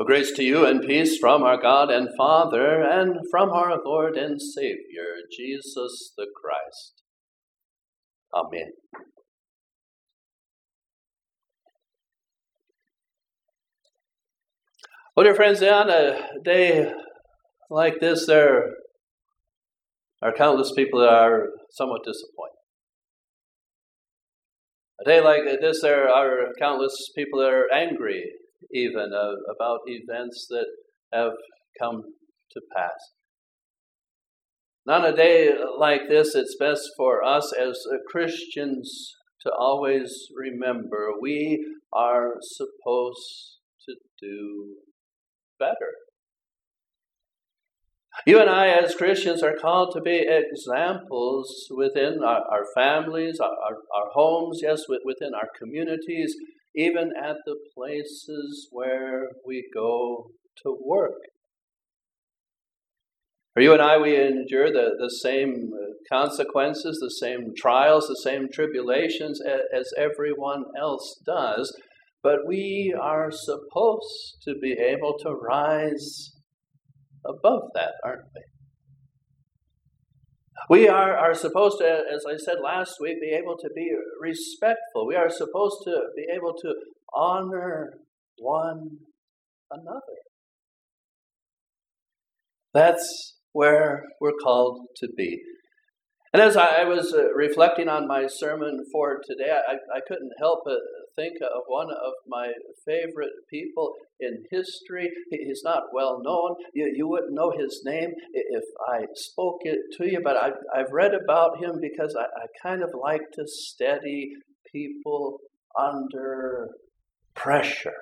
A grace to you and peace from our God and Father and from our Lord and Savior, Jesus the Christ. Amen. Well, dear friends, on a day like this, there are countless people that are somewhat disappointed. A day like this, there are countless people that are angry even uh, about events that have come to pass. On a day like this, it's best for us as Christians to always remember we are supposed to do better. You and I, as Christians, are called to be examples within our, our families, our, our, our, homes, yes, within our communities, even at the places where we go to work. For you and I, we endure the, the same uh, consequences, the same trials, the same tribulations as everyone else does, but we are supposed to be able to rise above that, aren't we? We are, are supposed to, as I said last week, be able to be respectful. We are supposed to be able to honor one another. That's where we're called to be. And as I was uh, reflecting on my sermon for today, I, I couldn't help but think of one of my favorite people in history. He's not well known. You, you wouldn't know his name if I spoke it to you, but I've, I've read about him because I, I kind of like to study people under pressure.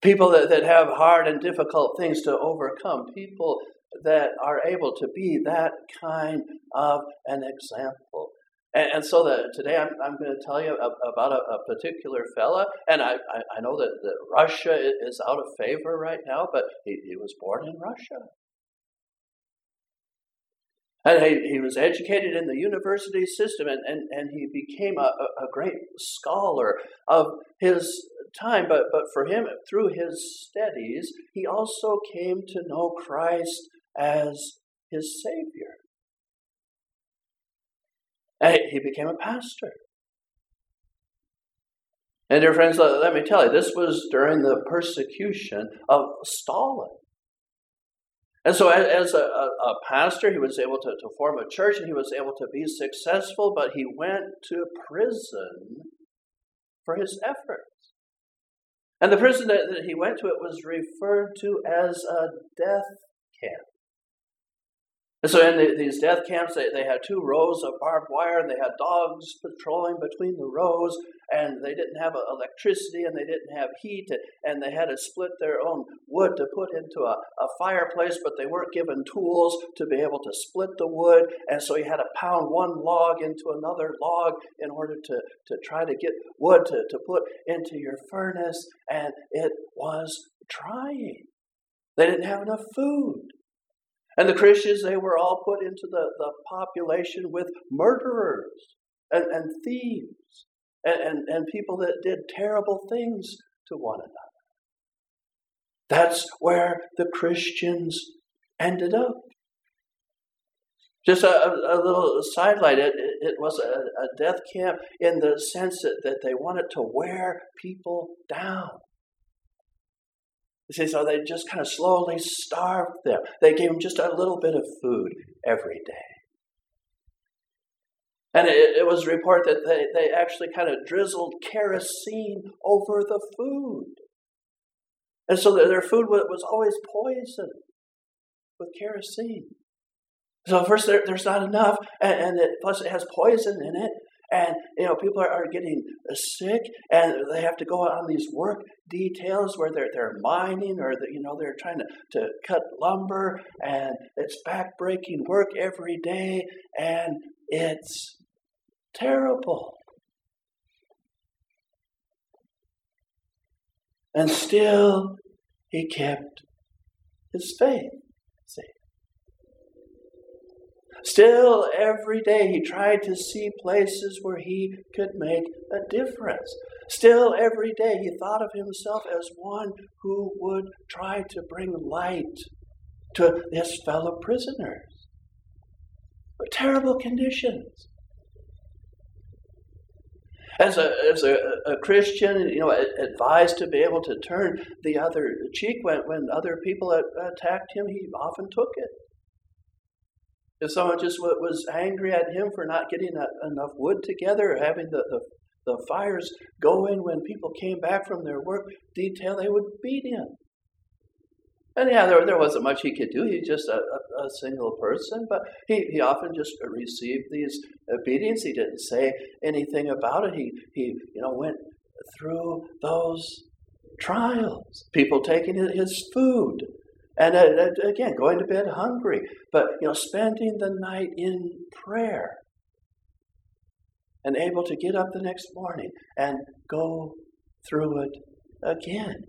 People that, that have hard and difficult things to overcome. People that are able to be that kind of an example. And, and so the, today I'm, I'm going to tell you about a, a particular fella, and I, I, I, know that, that Russia is out of favor right now, but he, he was born in Russia. And he, he was educated in the university system, and, and, and he became a, a great scholar of his time. But, but for him, through his studies, he also came to know Christ as his Savior. And he became a pastor. And dear friends, let, let me tell you, this was during the persecution of Stalin. And so, as, a, a, a, pastor, he was able to, to form a church and he was able to be successful, but he went to prison for his efforts. And the prison that, that he went to, it was referred to as a death camp. And so in the, these death camps, they, they had two rows of barbed wire, and they had dogs patrolling between the rows, and they didn't have uh, electricity, and they didn't have heat, and they had to split their own wood to put into a, a fireplace, but they weren't given tools to be able to split the wood, and so you had to pound one log into another log in order to, to try to get wood to, to put into your furnace, and it was trying. They didn't have enough food. And the Christians, they were all put into the, the population with murderers and, and thieves and, and, and people that did terrible things to one another. That's where the Christians ended up. Just a, a little sidelight, it, it was a, a, death camp in the sense that, that they wanted to wear people down. You see, so they just kind of slowly starved them. They gave them just a little bit of food every day. And it, it was reported that they, they actually kind of drizzled kerosene over the food. And so their food was always poisoned with kerosene. So first there, there's not enough, and, and it, plus it has poison in it, and you know people are, are getting uh, sick and they have to go on these work details where they're, they're mining or the, you know they're trying to, to cut lumber and it's back-breaking work every day and it's terrible. And still he kept his faith Still, every day he tried to see places where he could make a difference. still every day he thought of himself as one who would try to bring light to his fellow prisoners. But terrible conditions. As a, as a, a Christian, you know, advised to be able to turn the other cheek when, when other people attacked him, he often took it. If someone just was angry at him for not getting enough wood together or having the, the, the fires going when people came back from their work detail, they would beat him. And yeah, there, there wasn't much he could do. He's just a, a, a, single person, but he, he often just received these beatings. He didn't say anything about it. He, he you know, went through those trials. People taking his food. And uh, again, going to bed hungry. But, you know, spending the night in prayer. And able to get up the next morning and go through it again.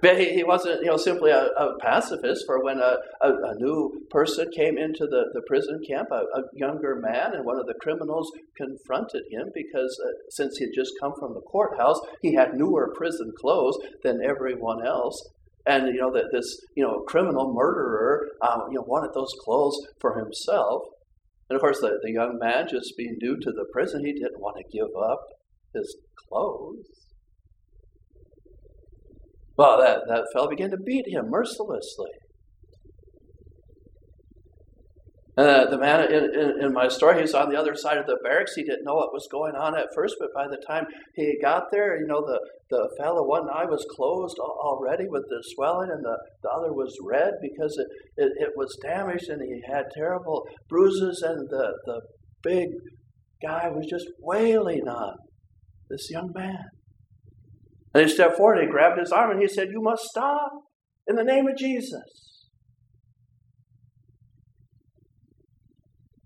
But he, he wasn't, you know, simply a, a pacifist. For when a, a, a, new person came into the, the prison camp, a, a younger man, and one of the criminals confronted him because uh, since he had just come from the courthouse, he had newer prison clothes than everyone else. And you know that this, you know, criminal murderer, um, you know, wanted those clothes for himself. And of course, the, the young man, just being new to the prison, he didn't want to give up his clothes. Well, that, that fellow began to beat him mercilessly. Uh, the man in, in, in, my story, he's on the other side of the barracks. He didn't know what was going on at first, but by the time he got there, you know, the, the fellow, one eye was closed already with the swelling, and the, the other was red because it, it, it was damaged, and he had terrible bruises, and the, the big guy was just wailing on this young man. And he stepped forward and he grabbed his arm and he said, You must stop in the name of Jesus.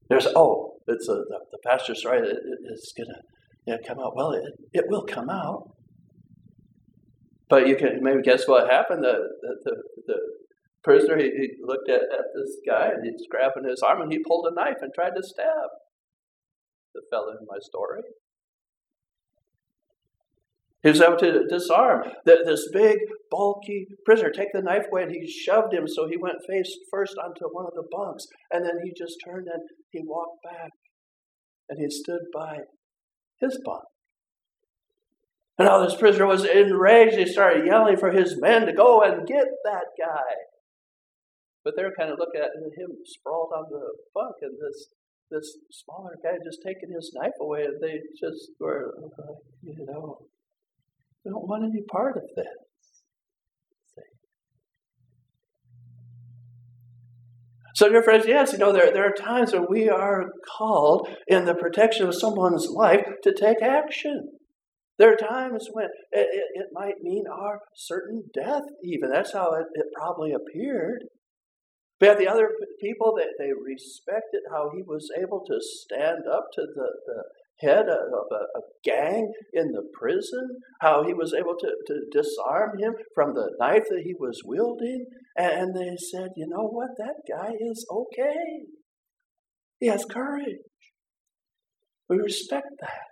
There's, oh, it's a, the, the pastor's right, it, it's going to yeah, come out. Well, it, it will come out. But you can maybe guess what happened. The, the, the, the prisoner, he, he looked at, at this guy and he's grabbing his arm and he pulled a knife and tried to stab the fellow in my story. He was able to disarm this big, bulky prisoner, take the knife away, and he shoved him so he went face first onto one of the bunks. And then he just turned and he walked back and he stood by his bunk. And now this prisoner was enraged. He started yelling for his men to go and get that guy. But they're kind of looking at him sprawled on the bunk, and this this smaller guy just taking his knife away, and they just were, you know, we don't want any part of this. So, dear friends, yes, you know, there, there are times when we are called in the protection of someone's life to take action. There are times when it, it, it might mean our certain death, even. That's how it, it probably appeared. But the other people, they, they respected how he was able to stand up to the, the head of a, a, gang in the prison, how he was able to, to disarm him from the knife that he was wielding. And they said, you know what? That guy is okay. He has courage. We respect that.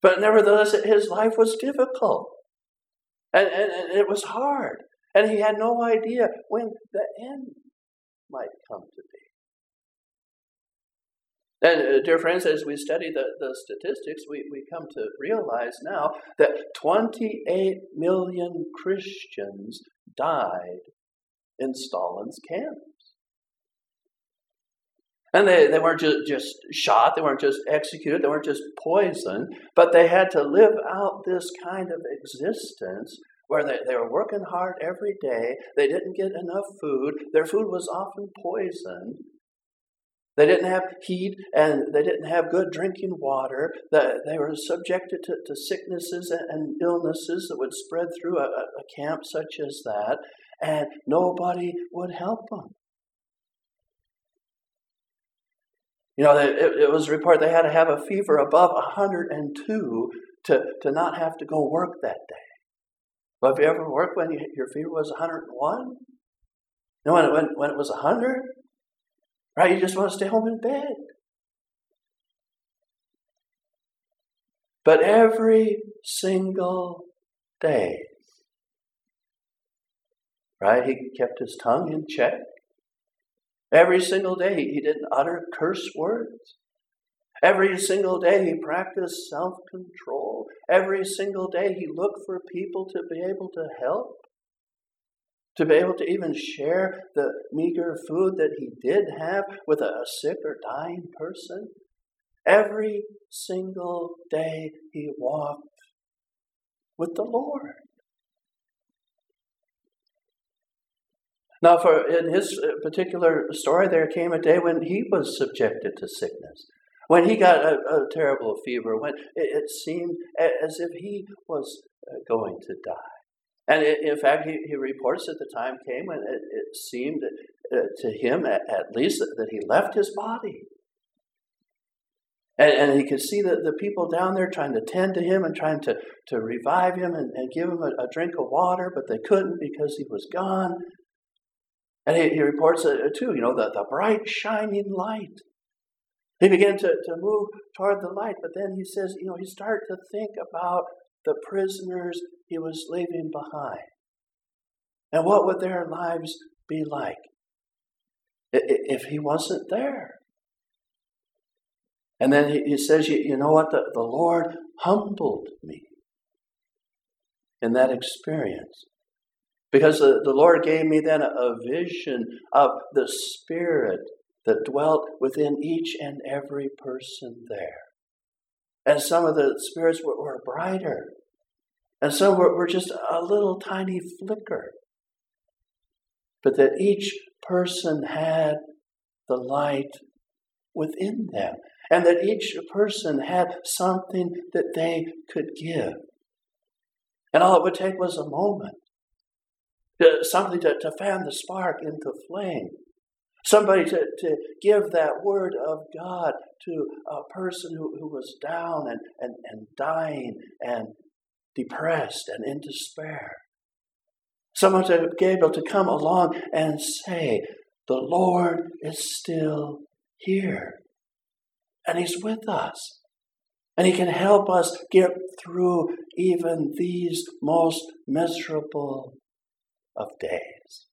But nevertheless, his life was difficult. And, and, and, it was hard. And he had no idea when the end might come to be. And, uh, dear friends, as we study the, the statistics, we, we come to realize now that 28 million Christians died in Stalin's camps. And they, they weren't just, just shot, they weren't just executed, they weren't just poisoned, but they had to live out this kind of existence where they, they were working hard every day, they didn't get enough food, their food was often poisoned, they didn't have heat and they didn't have good drinking water. They were subjected to, to sicknesses and illnesses that would spread through a, a camp such as that, and nobody would help them. You know, it, it was reported they had to have a fever above 102 to, to not have to go work that day. Well, have you ever worked when you, your fever was 101? You know, when, when, when it was 100? Right? You just want to stay home in bed. But every single day, right, he kept his tongue in check. Every single day, he didn't utter curse words. Every single day he practiced self control. Every single day he looked for people to be able to help, to be able to even share the meager food that he did have with a sick or dying person. Every single day he walked with the Lord. Now, for in his particular story, there came a day when he was subjected to sickness. When he got a, a terrible fever, when it, it, seemed as if he was uh, going to die. And it, in fact, he, he reports that the time came when it, it seemed uh, to him, at, at least, that he left his body. And, and, he could see the, the people down there trying to tend to him and trying to, to revive him and, and give him a, a drink of water, but they couldn't because he was gone. And he, he reports uh, too, you know, the, the bright shining light he began to, to move toward the light, but then he says, you know, he started to think about the prisoners he was leaving behind. And what would their lives be like if he wasn't there? And then he, says, you, you know what? The, the Lord humbled me in that experience. Because the, the Lord gave me then a, vision of the Spirit that dwelt within each and every person there. And some of the spirits were, were brighter, and some were, were just a little tiny flicker. But that each person had the light within them, and that each person had something that they could give. And all it would take was a moment, something to, to fan the spark into flame. Somebody to, to give that word of God to a person who, who was down and, and, and dying and depressed and in despair. Someone to able to come along and say, The Lord is still here. And He's with us. And He can help us get through even these most miserable of days.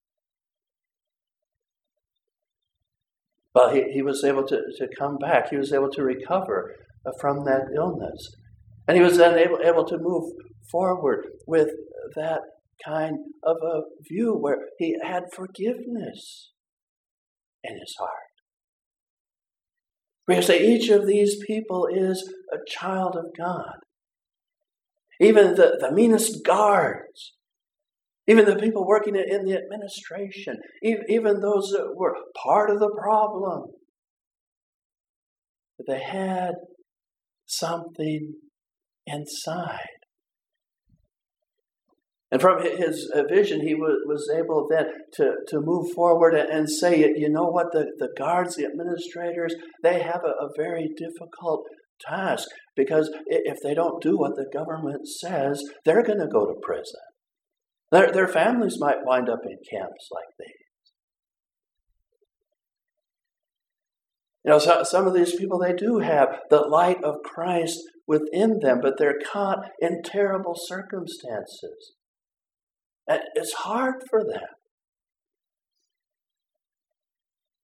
But he, he was able to, to come back. He was able to recover from that illness. And he was then able, able to move forward with that kind of a view where he had forgiveness in his heart. We say each of these people is a child of God. Even the, the meanest guards even the people working in the administration, even those that were part of the problem, they had something inside. And from his uh, vision, he was able then to, to move forward and say, you know what, the, the guards, the administrators, they have a, a very difficult task because if they don't do what the government says, they're going to go to prison. Their, their families might wind up in camps like these. You know, so, some of these people, they do have the light of Christ within them, but they're caught in terrible circumstances. And it's hard for them.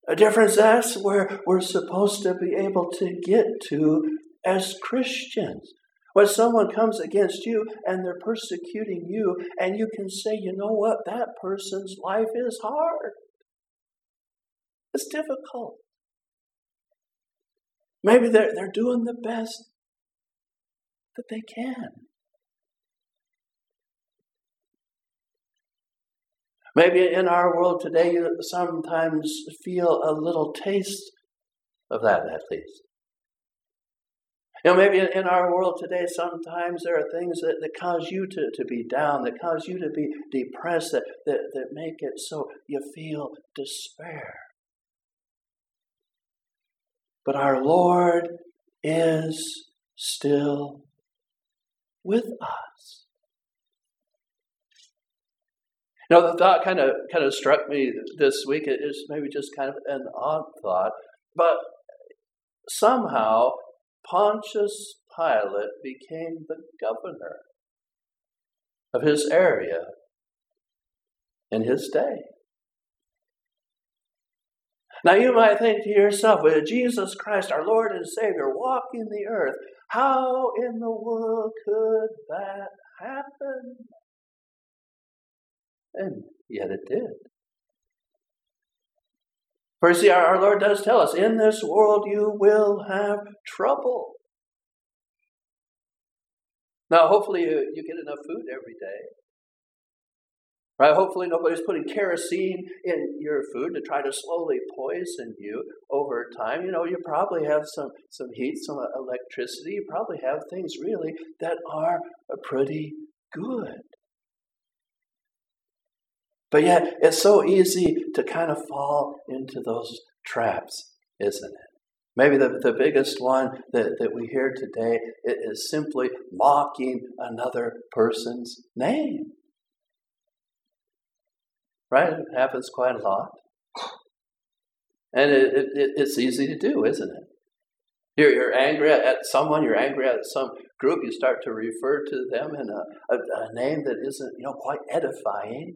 A difference that's where we're supposed to be able to get to as Christians. When someone comes against you and they're persecuting you, and you can say, you know what, that person's life is hard. It's difficult. Maybe they're, they're doing the best that they can. Maybe in our world today, you sometimes feel a little taste of that, at least. You know, maybe in our world today, sometimes there are things that, that cause you to, to be down, that cause you to be depressed, that, that, that make it so you feel despair. But our Lord is still with us. Now, the thought kind of kind of struck me this week. It is maybe just kind of an odd thought, but somehow Pontius Pilate became the governor of his area in his day. Now you might think to yourself, with Jesus Christ, our Lord and Savior, walking the earth, how in the world could that happen? And yet it did. For you see, our, our Lord does tell us, in this world you will have trouble. Now, hopefully, you, you get enough food every day. Right? Hopefully, nobody's putting kerosene in your food to try to slowly poison you over time. You know, you probably have some, some heat, some electricity. You probably have things really that are pretty good. But yet, it's so easy to kind of fall into those traps, isn't it? Maybe the, the biggest one that, that we hear today is simply mocking another person's name. Right? It happens quite a lot. And it, it, it's easy to do, isn't it? You're, you're angry at someone, you're angry at some group, you start to refer to them in a, a, a name that isn't, you know, quite edifying.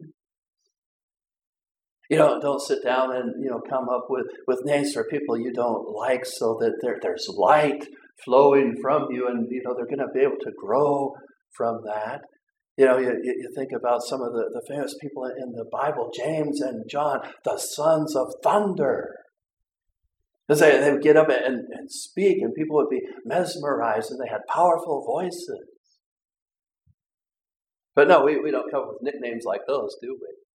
You know, don't sit down and, you know, come up with, with names for people you don't like so that there, there's light flowing from you and, you know, they're going to be able to grow from that. You know, you, you think about some of the, the famous people in the Bible, James and John, the sons of thunder. They, they would get up and, and speak, and people would be mesmerized, and they had powerful voices. But no, we, we don't come up with nicknames like those, do we?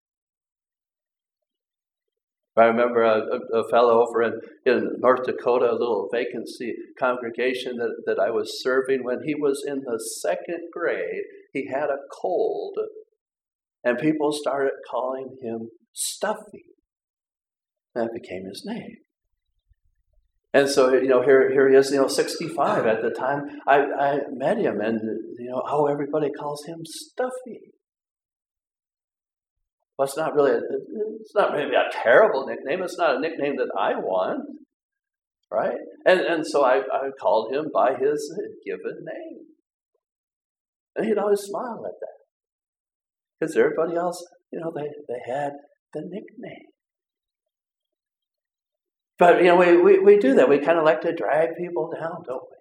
I remember a, a, fellow over in, in North Dakota, a little vacancy congregation that, that I was serving, when he was in the second grade, he had a cold, and people started calling him Stuffy. That became his name. And so, you know, here, here he is, you know, 65 at the time I, I met him, and, you know, how everybody calls him Stuffy. Well, it's not really, a, it's not maybe a terrible nickname. It's not a nickname that I want, right? And, and so I, I called him by his given name. And he'd always smile at that. Because everybody else, you know, they, they had the nickname. But, you know, we, we, we do that. We kind of like to drag people down, don't we?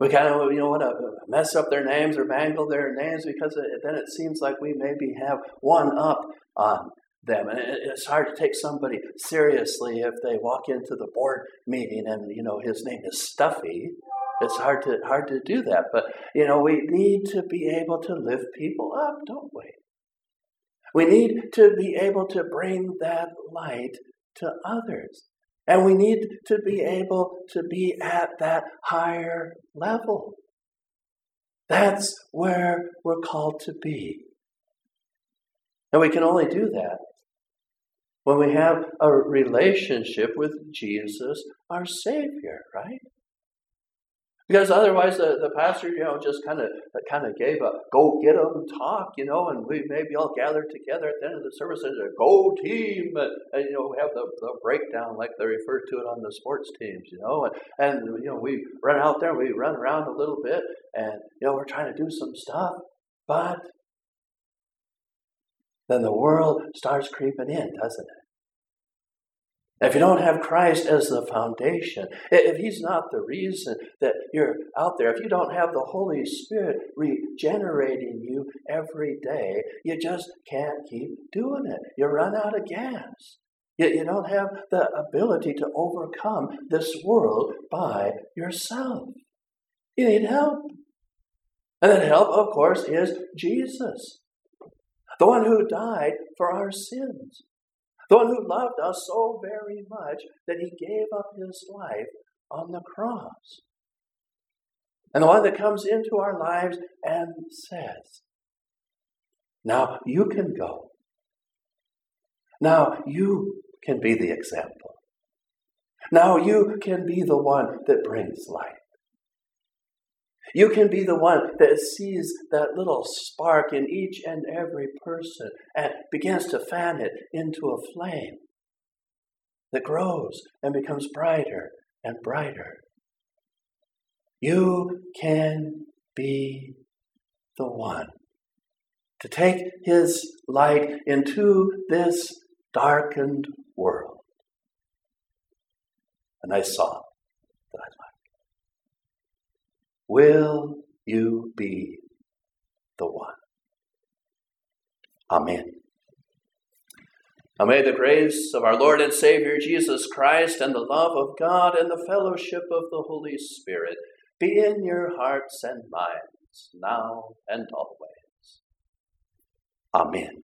We kind of, you know, want to mess up their names or mangle their names because it, then it seems like we maybe have one up on them. And it, it's hard to take somebody seriously if they walk into the board meeting and, you know, his name is Stuffy. It's hard to hard to do that, but you know we need to be able to lift people up, don't we? We need to be able to bring that light to others. And we need to be able to be at that higher level. That's where we're called to be. And we can only do that when we have a relationship with Jesus, our Savior, right? Because otherwise, the, the pastor, you know, just kind of kind of gave a go get them talk, you know, and we maybe all gathered together at the end of the service and said, "Go team!" And, and, you know, we have the, the breakdown like they refer to it on the sports teams, you know, and, and you know we run out there, we run around a little bit, and you know we're trying to do some stuff, but then the world starts creeping in, doesn't it? If you don't have Christ as the foundation, if He's not the reason that you're out there, if you don't have the Holy Spirit regenerating you every day, you just can't keep doing it. You run out of gas. You, don't have the ability to overcome this world by yourself. You need help. And that help, of course, is Jesus, the one who died for our sins. The one who loved us so very much that he gave up his life on the cross. And the one that comes into our lives and says, Now you can go. Now you can be the example. Now you can be the one that brings light. You can be the one that sees that little spark in each and every person and begins to fan it into a flame that grows and becomes brighter and brighter. You can be the one to take his light into this darkened world. And I saw that. Will you be the one? Amen. Now may the grace of our Lord and Savior Jesus Christ and the love of God and the fellowship of the Holy Spirit be in your hearts and minds now and always. Amen.